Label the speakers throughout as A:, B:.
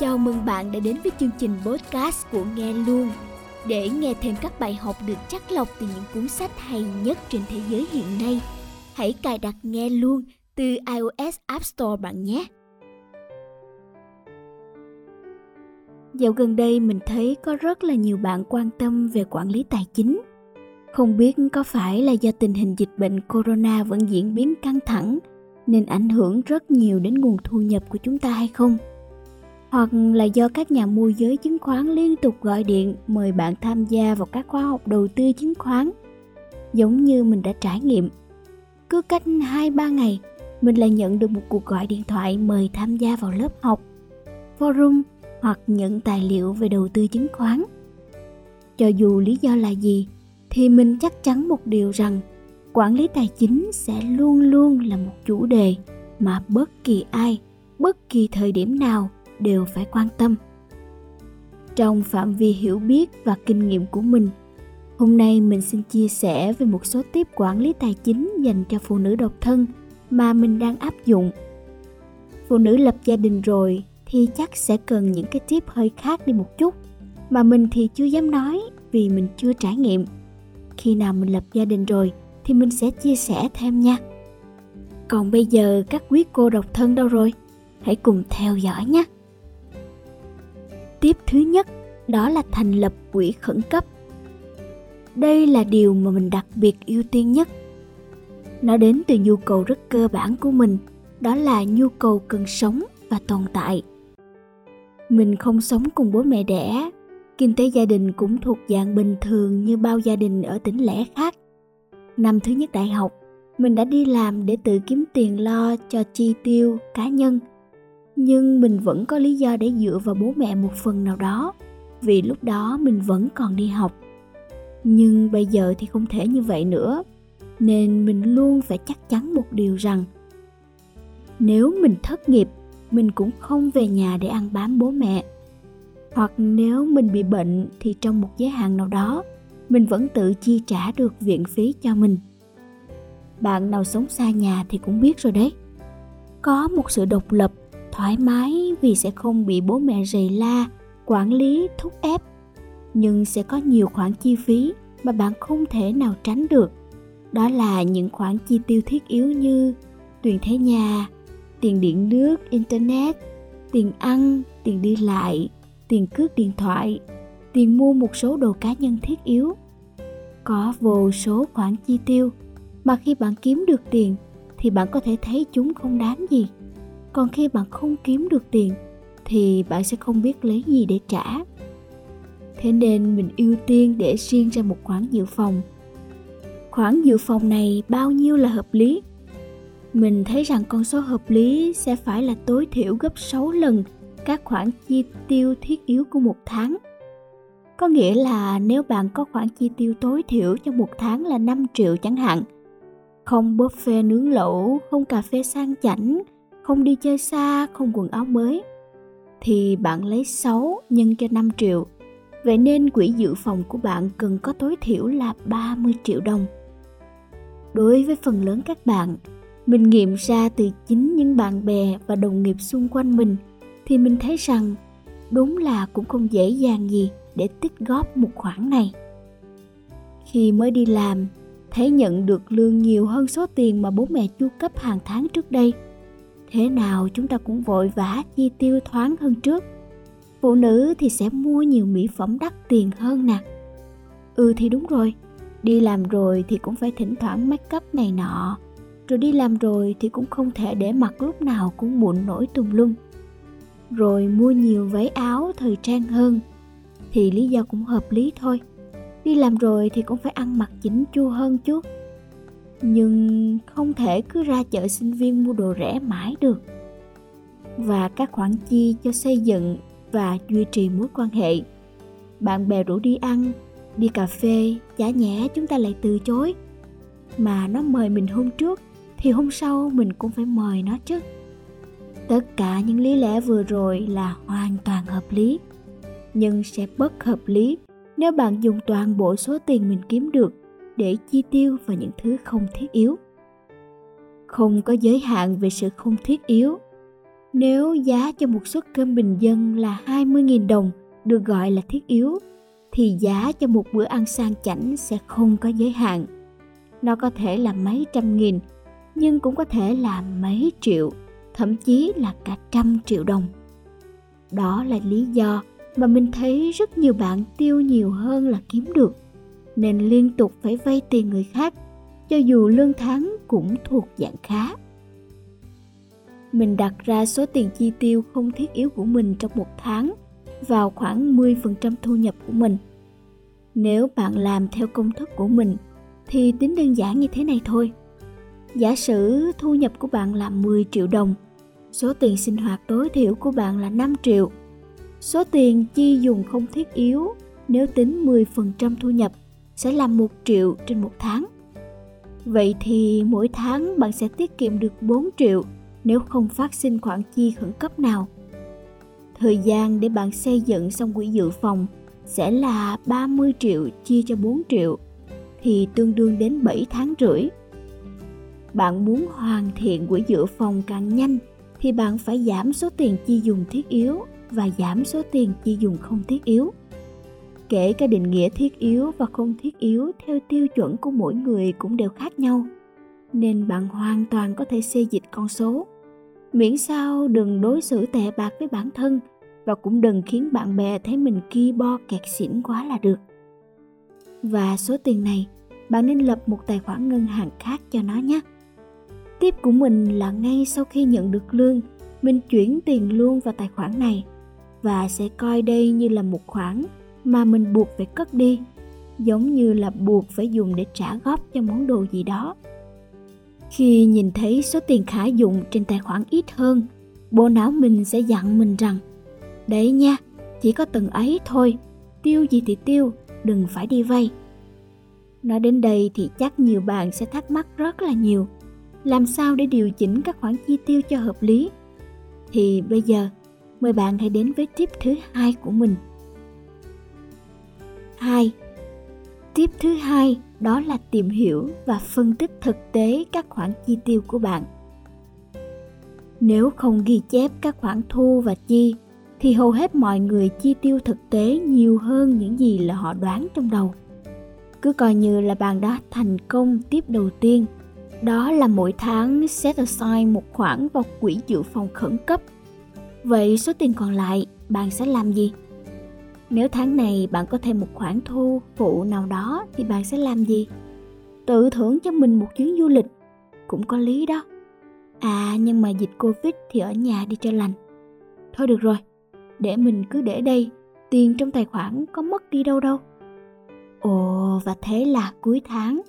A: Chào mừng bạn đã đến với chương trình podcast của Nghe Luôn. Để nghe thêm các bài học được chắc lọc từ những cuốn sách hay nhất trên thế giới hiện nay, hãy cài đặt Nghe Luôn từ iOS App Store bạn nhé. Dạo gần đây mình thấy có rất là nhiều bạn quan tâm về quản lý tài chính. Không biết có phải là do tình hình dịch bệnh corona vẫn diễn biến căng thẳng nên ảnh hưởng rất nhiều đến nguồn thu nhập của chúng ta hay không? Hoặc là do các nhà môi giới chứng khoán liên tục gọi điện mời bạn tham gia vào các khóa học đầu tư chứng khoán, giống như mình đã trải nghiệm. Cứ cách 2-3 ngày, mình lại nhận được một cuộc gọi điện thoại mời tham gia vào lớp học, forum hoặc nhận tài liệu về đầu tư chứng khoán. Cho dù lý do là gì, thì mình chắc chắn một điều rằng quản lý tài chính sẽ luôn luôn là một chủ đề mà bất kỳ ai, bất kỳ thời điểm nào đều phải quan tâm. Trong phạm vi hiểu biết và kinh nghiệm của mình, hôm nay mình xin chia sẻ về một số tiếp quản lý tài chính dành cho phụ nữ độc thân mà mình đang áp dụng. Phụ nữ lập gia đình rồi thì chắc sẽ cần những cái tip hơi khác đi một chút, mà mình thì chưa dám nói vì mình chưa trải nghiệm. Khi nào mình lập gia đình rồi thì mình sẽ chia sẻ thêm nha. Còn bây giờ các quý cô độc thân đâu rồi? Hãy cùng theo dõi nhé tiếp thứ nhất, đó là thành lập quỹ khẩn cấp. Đây là điều mà mình đặc biệt ưu tiên nhất. Nó đến từ nhu cầu rất cơ bản của mình, đó là nhu cầu cần sống và tồn tại. Mình không sống cùng bố mẹ đẻ, kinh tế gia đình cũng thuộc dạng bình thường như bao gia đình ở tỉnh lẻ khác. Năm thứ nhất đại học, mình đã đi làm để tự kiếm tiền lo cho chi tiêu cá nhân nhưng mình vẫn có lý do để dựa vào bố mẹ một phần nào đó, vì lúc đó mình vẫn còn đi học. Nhưng bây giờ thì không thể như vậy nữa, nên mình luôn phải chắc chắn một điều rằng, nếu mình thất nghiệp, mình cũng không về nhà để ăn bám bố mẹ. Hoặc nếu mình bị bệnh thì trong một giới hạn nào đó, mình vẫn tự chi trả được viện phí cho mình. Bạn nào sống xa nhà thì cũng biết rồi đấy. Có một sự độc lập thoải mái vì sẽ không bị bố mẹ rầy la, quản lý, thúc ép. Nhưng sẽ có nhiều khoản chi phí mà bạn không thể nào tránh được. Đó là những khoản chi tiêu thiết yếu như tiền thuê nhà, tiền điện nước, internet, tiền ăn, tiền đi lại, tiền cước điện thoại, tiền mua một số đồ cá nhân thiết yếu. Có vô số khoản chi tiêu mà khi bạn kiếm được tiền thì bạn có thể thấy chúng không đáng gì còn khi bạn không kiếm được tiền thì bạn sẽ không biết lấy gì để trả. Thế nên mình ưu tiên để riêng ra một khoản dự phòng. Khoản dự phòng này bao nhiêu là hợp lý? Mình thấy rằng con số hợp lý sẽ phải là tối thiểu gấp 6 lần các khoản chi tiêu thiết yếu của một tháng. Có nghĩa là nếu bạn có khoản chi tiêu tối thiểu cho một tháng là 5 triệu chẳng hạn, không buffet nướng lẩu, không cà phê sang chảnh, không đi chơi xa, không quần áo mới, thì bạn lấy 6 nhân cho 5 triệu. Vậy nên quỹ dự phòng của bạn cần có tối thiểu là 30 triệu đồng. Đối với phần lớn các bạn, mình nghiệm ra từ chính những bạn bè và đồng nghiệp xung quanh mình thì mình thấy rằng đúng là cũng không dễ dàng gì để tích góp một khoản này. Khi mới đi làm, thấy nhận được lương nhiều hơn số tiền mà bố mẹ chu cấp hàng tháng trước đây – thế nào chúng ta cũng vội vã chi tiêu thoáng hơn trước. Phụ nữ thì sẽ mua nhiều mỹ phẩm đắt tiền hơn nè. Ừ thì đúng rồi, đi làm rồi thì cũng phải thỉnh thoảng make up này nọ. Rồi đi làm rồi thì cũng không thể để mặt lúc nào cũng mụn nổi tùm lum. Rồi mua nhiều váy áo thời trang hơn, thì lý do cũng hợp lý thôi. Đi làm rồi thì cũng phải ăn mặc chỉnh chu hơn chút nhưng không thể cứ ra chợ sinh viên mua đồ rẻ mãi được. Và các khoản chi cho xây dựng và duy trì mối quan hệ. Bạn bè rủ đi ăn, đi cà phê, chả nhẽ chúng ta lại từ chối. Mà nó mời mình hôm trước, thì hôm sau mình cũng phải mời nó chứ. Tất cả những lý lẽ vừa rồi là hoàn toàn hợp lý. Nhưng sẽ bất hợp lý nếu bạn dùng toàn bộ số tiền mình kiếm được để chi tiêu vào những thứ không thiết yếu không có giới hạn về sự không thiết yếu Nếu giá cho một suất cơm bình dân là 20.000 đồng được gọi là thiết yếu, thì giá cho một bữa ăn sang chảnh sẽ không có giới hạn. Nó có thể là mấy trăm nghìn, nhưng cũng có thể là mấy triệu, thậm chí là cả trăm triệu đồng. Đó là lý do mà mình thấy rất nhiều bạn tiêu nhiều hơn là kiếm được, nên liên tục phải vay tiền người khác, cho dù lương tháng cũng thuộc dạng khá mình đặt ra số tiền chi tiêu không thiết yếu của mình trong một tháng vào khoảng 10% thu nhập của mình. Nếu bạn làm theo công thức của mình thì tính đơn giản như thế này thôi. Giả sử thu nhập của bạn là 10 triệu đồng, số tiền sinh hoạt tối thiểu của bạn là 5 triệu. Số tiền chi dùng không thiết yếu nếu tính 10% thu nhập sẽ là 1 triệu trên một tháng. Vậy thì mỗi tháng bạn sẽ tiết kiệm được 4 triệu nếu không phát sinh khoản chi khẩn cấp nào. Thời gian để bạn xây dựng xong quỹ dự phòng sẽ là 30 triệu chia cho 4 triệu, thì tương đương đến 7 tháng rưỡi. Bạn muốn hoàn thiện quỹ dự phòng càng nhanh thì bạn phải giảm số tiền chi dùng thiết yếu và giảm số tiền chi dùng không thiết yếu. Kể cả định nghĩa thiết yếu và không thiết yếu theo tiêu chuẩn của mỗi người cũng đều khác nhau. Nên bạn hoàn toàn có thể xây dịch con số. Miễn sao đừng đối xử tệ bạc với bản thân và cũng đừng khiến bạn bè thấy mình ki bo kẹt xỉn quá là được. Và số tiền này, bạn nên lập một tài khoản ngân hàng khác cho nó nhé. Tiếp của mình là ngay sau khi nhận được lương, mình chuyển tiền luôn vào tài khoản này và sẽ coi đây như là một khoản mà mình buộc phải cất đi, giống như là buộc phải dùng để trả góp cho món đồ gì đó. Khi nhìn thấy số tiền khả dụng trên tài khoản ít hơn, bộ não mình sẽ dặn mình rằng, đấy nha, chỉ có từng ấy thôi, tiêu gì thì tiêu, đừng phải đi vay. Nói đến đây thì chắc nhiều bạn sẽ thắc mắc rất là nhiều, làm sao để điều chỉnh các khoản chi tiêu cho hợp lý? Thì bây giờ, mời bạn hãy đến với tip thứ hai của mình. 2. tiếp thứ hai, đó là tìm hiểu và phân tích thực tế các khoản chi tiêu của bạn. Nếu không ghi chép các khoản thu và chi, thì hầu hết mọi người chi tiêu thực tế nhiều hơn những gì là họ đoán trong đầu. Cứ coi như là bạn đã thành công tiếp đầu tiên. Đó là mỗi tháng set aside một khoản vào quỹ dự phòng khẩn cấp. Vậy số tiền còn lại, bạn sẽ làm gì? Nếu tháng này bạn có thêm một khoản thu phụ nào đó thì bạn sẽ làm gì? Tự thưởng cho mình một chuyến du lịch cũng có lý đó. À nhưng mà dịch Covid thì ở nhà đi cho lành. Thôi được rồi, để mình cứ để đây, tiền trong tài khoản có mất đi đâu đâu. Ồ và thế là cuối tháng,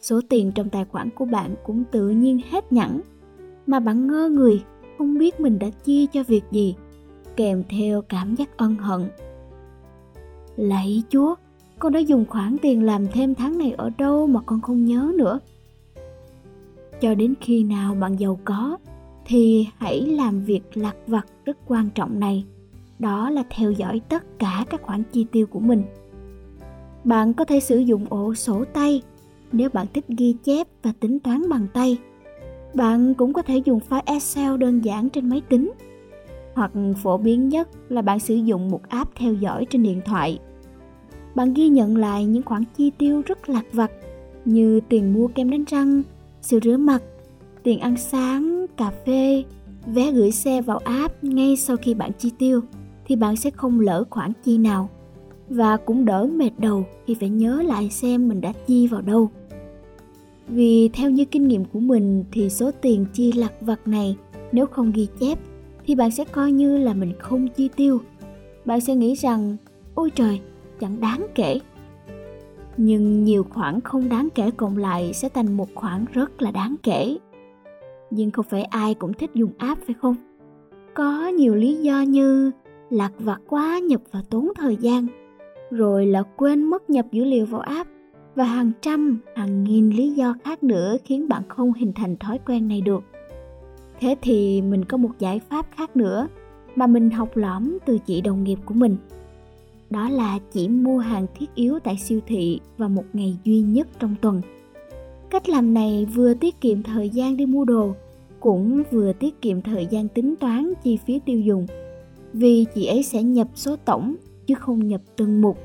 A: số tiền trong tài khoản của bạn cũng tự nhiên hết nhẵn mà bạn ngơ người không biết mình đã chi cho việc gì kèm theo cảm giác ân hận Lạy Chúa, con đã dùng khoản tiền làm thêm tháng này ở đâu mà con không nhớ nữa. Cho đến khi nào bạn giàu có thì hãy làm việc lặt vặt rất quan trọng này. Đó là theo dõi tất cả các khoản chi tiêu của mình. Bạn có thể sử dụng ổ sổ tay nếu bạn thích ghi chép và tính toán bằng tay. Bạn cũng có thể dùng file Excel đơn giản trên máy tính hoặc phổ biến nhất là bạn sử dụng một app theo dõi trên điện thoại. Bạn ghi nhận lại những khoản chi tiêu rất lạc vặt như tiền mua kem đánh răng, sữa rửa mặt, tiền ăn sáng, cà phê, vé gửi xe vào app ngay sau khi bạn chi tiêu thì bạn sẽ không lỡ khoản chi nào. Và cũng đỡ mệt đầu khi phải nhớ lại xem mình đã chi vào đâu. Vì theo như kinh nghiệm của mình thì số tiền chi lặt vặt này nếu không ghi chép thì bạn sẽ coi như là mình không chi tiêu. Bạn sẽ nghĩ rằng, ôi trời, chẳng đáng kể. Nhưng nhiều khoản không đáng kể cộng lại sẽ thành một khoản rất là đáng kể. Nhưng không phải ai cũng thích dùng app, phải không? Có nhiều lý do như lạc vặt quá nhập và tốn thời gian, rồi là quên mất nhập dữ liệu vào app, và hàng trăm, hàng nghìn lý do khác nữa khiến bạn không hình thành thói quen này được thế thì mình có một giải pháp khác nữa mà mình học lõm từ chị đồng nghiệp của mình. Đó là chỉ mua hàng thiết yếu tại siêu thị vào một ngày duy nhất trong tuần. Cách làm này vừa tiết kiệm thời gian đi mua đồ, cũng vừa tiết kiệm thời gian tính toán chi phí tiêu dùng, vì chị ấy sẽ nhập số tổng chứ không nhập từng mục.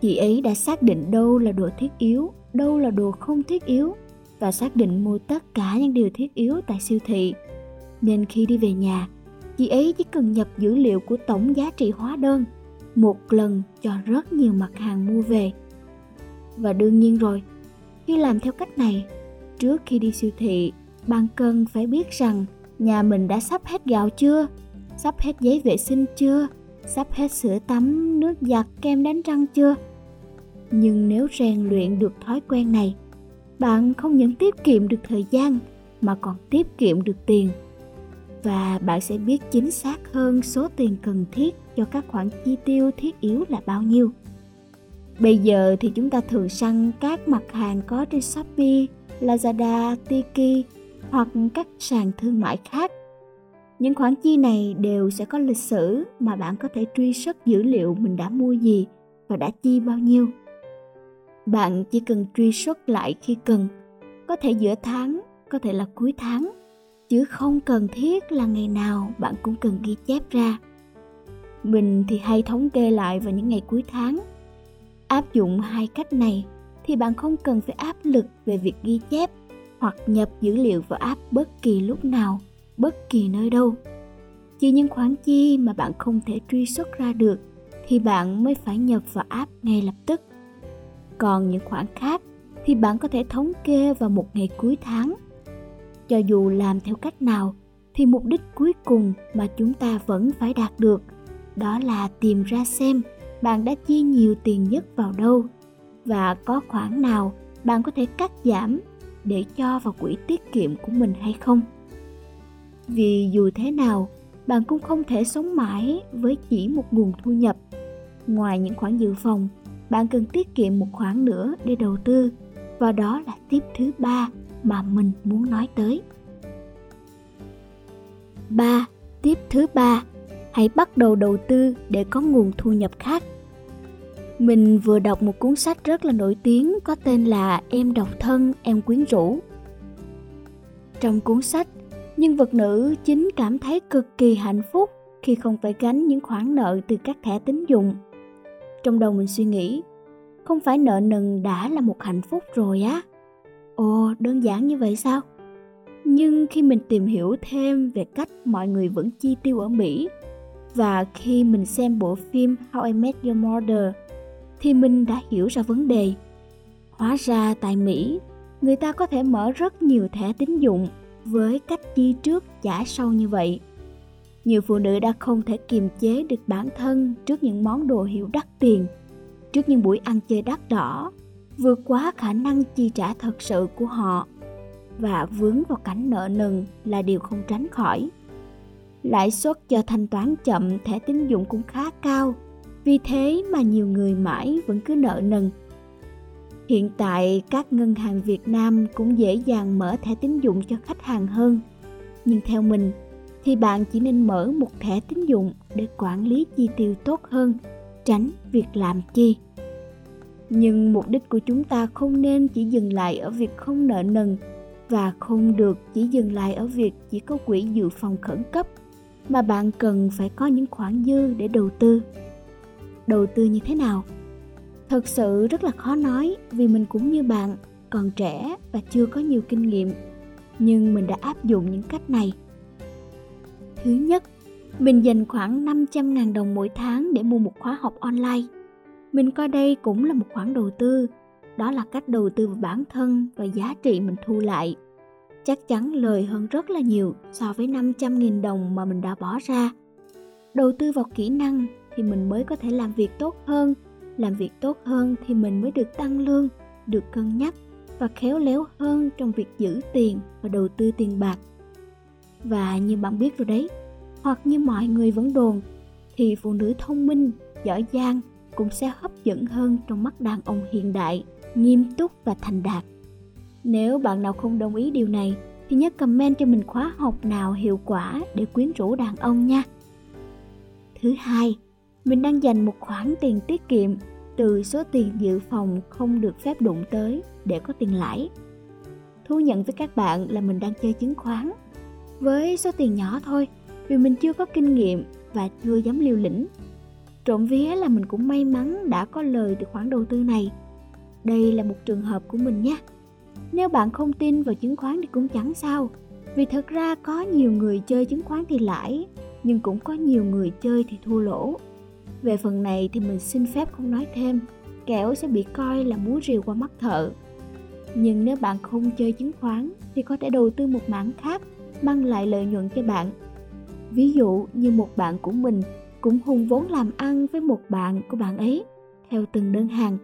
A: Chị ấy đã xác định đâu là đồ thiết yếu, đâu là đồ không thiết yếu và xác định mua tất cả những điều thiết yếu tại siêu thị. Nên khi đi về nhà, chị ấy chỉ cần nhập dữ liệu của tổng giá trị hóa đơn một lần cho rất nhiều mặt hàng mua về. Và đương nhiên rồi, khi làm theo cách này, trước khi đi siêu thị, bạn cần phải biết rằng nhà mình đã sắp hết gạo chưa, sắp hết giấy vệ sinh chưa, sắp hết sữa tắm, nước giặt, kem đánh răng chưa. Nhưng nếu rèn luyện được thói quen này bạn không những tiết kiệm được thời gian mà còn tiết kiệm được tiền. Và bạn sẽ biết chính xác hơn số tiền cần thiết cho các khoản chi tiêu thiết yếu là bao nhiêu. Bây giờ thì chúng ta thường săn các mặt hàng có trên shopee, lazada, tiki hoặc các sàn thương mại khác. Những khoản chi này đều sẽ có lịch sử mà bạn có thể truy xuất dữ liệu mình đã mua gì và đã chi bao nhiêu bạn chỉ cần truy xuất lại khi cần. Có thể giữa tháng, có thể là cuối tháng. Chứ không cần thiết là ngày nào bạn cũng cần ghi chép ra. Mình thì hay thống kê lại vào những ngày cuối tháng. Áp dụng hai cách này thì bạn không cần phải áp lực về việc ghi chép hoặc nhập dữ liệu vào app bất kỳ lúc nào, bất kỳ nơi đâu. Chỉ những khoản chi mà bạn không thể truy xuất ra được thì bạn mới phải nhập vào app ngay lập tức còn những khoản khác thì bạn có thể thống kê vào một ngày cuối tháng. Cho dù làm theo cách nào thì mục đích cuối cùng mà chúng ta vẫn phải đạt được đó là tìm ra xem bạn đã chi nhiều tiền nhất vào đâu và có khoản nào bạn có thể cắt giảm để cho vào quỹ tiết kiệm của mình hay không. Vì dù thế nào, bạn cũng không thể sống mãi với chỉ một nguồn thu nhập. Ngoài những khoản dự phòng bạn cần tiết kiệm một khoản nữa để đầu tư và đó là tiếp thứ ba mà mình muốn nói tới. 3. Tiếp thứ ba, hãy bắt đầu đầu tư để có nguồn thu nhập khác. Mình vừa đọc một cuốn sách rất là nổi tiếng có tên là Em độc thân, em quyến rũ. Trong cuốn sách, nhân vật nữ chính cảm thấy cực kỳ hạnh phúc khi không phải gánh những khoản nợ từ các thẻ tín dụng trong đầu mình suy nghĩ không phải nợ nần đã là một hạnh phúc rồi á ồ đơn giản như vậy sao nhưng khi mình tìm hiểu thêm về cách mọi người vẫn chi tiêu ở mỹ và khi mình xem bộ phim How I Met Your Mother thì mình đã hiểu ra vấn đề. Hóa ra tại Mỹ, người ta có thể mở rất nhiều thẻ tín dụng với cách chi trước trả sau như vậy. Nhiều phụ nữ đã không thể kiềm chế được bản thân trước những món đồ hiệu đắt tiền, trước những buổi ăn chơi đắt đỏ, vượt quá khả năng chi trả thật sự của họ và vướng vào cảnh nợ nần là điều không tránh khỏi. Lãi suất cho thanh toán chậm thẻ tín dụng cũng khá cao, vì thế mà nhiều người mãi vẫn cứ nợ nần. Hiện tại các ngân hàng Việt Nam cũng dễ dàng mở thẻ tín dụng cho khách hàng hơn. Nhưng theo mình, thì bạn chỉ nên mở một thẻ tín dụng để quản lý chi tiêu tốt hơn, tránh việc làm chi. Nhưng mục đích của chúng ta không nên chỉ dừng lại ở việc không nợ nần và không được chỉ dừng lại ở việc chỉ có quỹ dự phòng khẩn cấp mà bạn cần phải có những khoản dư để đầu tư. Đầu tư như thế nào? Thật sự rất là khó nói vì mình cũng như bạn, còn trẻ và chưa có nhiều kinh nghiệm. Nhưng mình đã áp dụng những cách này Thứ nhất, mình dành khoảng 500.000 đồng mỗi tháng để mua một khóa học online. Mình coi đây cũng là một khoản đầu tư, đó là cách đầu tư vào bản thân và giá trị mình thu lại. Chắc chắn lời hơn rất là nhiều so với 500.000 đồng mà mình đã bỏ ra. Đầu tư vào kỹ năng thì mình mới có thể làm việc tốt hơn, làm việc tốt hơn thì mình mới được tăng lương, được cân nhắc và khéo léo hơn trong việc giữ tiền và đầu tư tiền bạc và như bạn biết rồi đấy, hoặc như mọi người vẫn đồn, thì phụ nữ thông minh, giỏi giang cũng sẽ hấp dẫn hơn trong mắt đàn ông hiện đại, nghiêm túc và thành đạt. Nếu bạn nào không đồng ý điều này thì nhớ comment cho mình khóa học nào hiệu quả để quyến rũ đàn ông nha. Thứ hai, mình đang dành một khoản tiền tiết kiệm từ số tiền dự phòng không được phép đụng tới để có tiền lãi thú nhận với các bạn là mình đang chơi chứng khoán với số tiền nhỏ thôi vì mình chưa có kinh nghiệm và chưa dám liều lĩnh. Trộm vía là mình cũng may mắn đã có lời từ khoản đầu tư này. Đây là một trường hợp của mình nhé. Nếu bạn không tin vào chứng khoán thì cũng chẳng sao, vì thật ra có nhiều người chơi chứng khoán thì lãi, nhưng cũng có nhiều người chơi thì thua lỗ. Về phần này thì mình xin phép không nói thêm, kẻo sẽ bị coi là múa rìu qua mắt thợ. Nhưng nếu bạn không chơi chứng khoán thì có thể đầu tư một mảng khác mang lại lợi nhuận cho bạn. Ví dụ như một bạn của mình cũng hùng vốn làm ăn với một bạn của bạn ấy theo từng đơn hàng.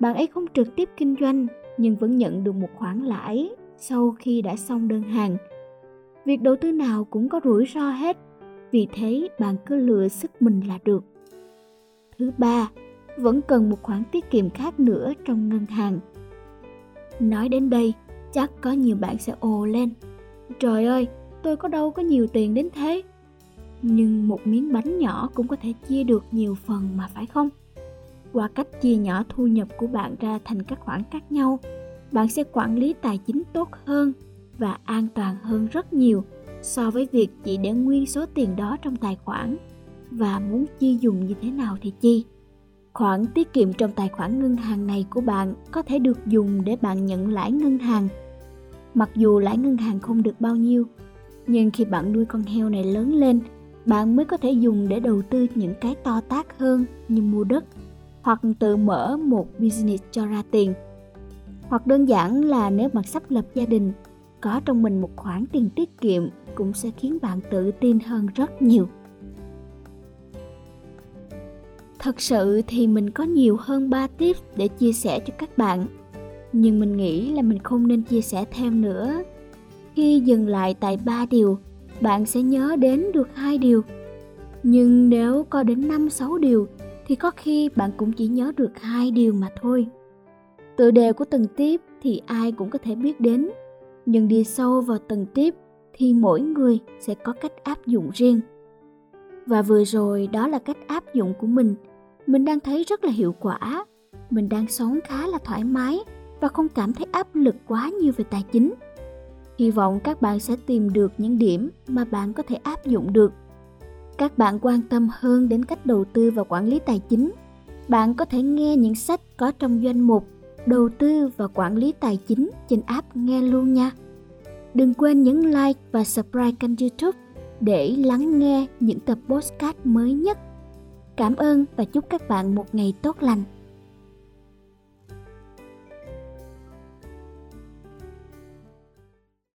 A: Bạn ấy không trực tiếp kinh doanh nhưng vẫn nhận được một khoản lãi sau khi đã xong đơn hàng. Việc đầu tư nào cũng có rủi ro hết, vì thế bạn cứ lựa sức mình là được. Thứ ba, vẫn cần một khoản tiết kiệm khác nữa trong ngân hàng. Nói đến đây, chắc có nhiều bạn sẽ ồ lên. Trời ơi, tôi có đâu có nhiều tiền đến thế. Nhưng một miếng bánh nhỏ cũng có thể chia được nhiều phần mà phải không? Qua cách chia nhỏ thu nhập của bạn ra thành các khoản khác nhau, bạn sẽ quản lý tài chính tốt hơn và an toàn hơn rất nhiều so với việc chỉ để nguyên số tiền đó trong tài khoản và muốn chi dùng như thế nào thì chi. Khoản tiết kiệm trong tài khoản ngân hàng này của bạn có thể được dùng để bạn nhận lãi ngân hàng. Mặc dù lãi ngân hàng không được bao nhiêu, nhưng khi bạn nuôi con heo này lớn lên, bạn mới có thể dùng để đầu tư những cái to tác hơn như mua đất hoặc tự mở một business cho ra tiền. Hoặc đơn giản là nếu bạn sắp lập gia đình, có trong mình một khoản tiền tiết kiệm cũng sẽ khiến bạn tự tin hơn rất nhiều. Thật sự thì mình có nhiều hơn 3 tips để chia sẻ cho các bạn. Nhưng mình nghĩ là mình không nên chia sẻ thêm nữa. Khi dừng lại tại 3 điều, bạn sẽ nhớ đến được hai điều. Nhưng nếu có đến 5 6 điều thì có khi bạn cũng chỉ nhớ được hai điều mà thôi. Tựa đề của từng tiếp thì ai cũng có thể biết đến, nhưng đi sâu vào từng tiếp thì mỗi người sẽ có cách áp dụng riêng. Và vừa rồi đó là cách áp dụng của mình mình đang thấy rất là hiệu quả mình đang sống khá là thoải mái và không cảm thấy áp lực quá nhiều về tài chính. Hy vọng các bạn sẽ tìm được những điểm mà bạn có thể áp dụng được. Các bạn quan tâm hơn đến cách đầu tư và quản lý tài chính. Bạn có thể nghe những sách có trong doanh mục đầu tư và quản lý tài chính trên app nghe luôn nha. Đừng quên nhấn like và subscribe kênh youtube để lắng nghe những tập podcast mới nhất. Cảm ơn và chúc các bạn một ngày tốt lành.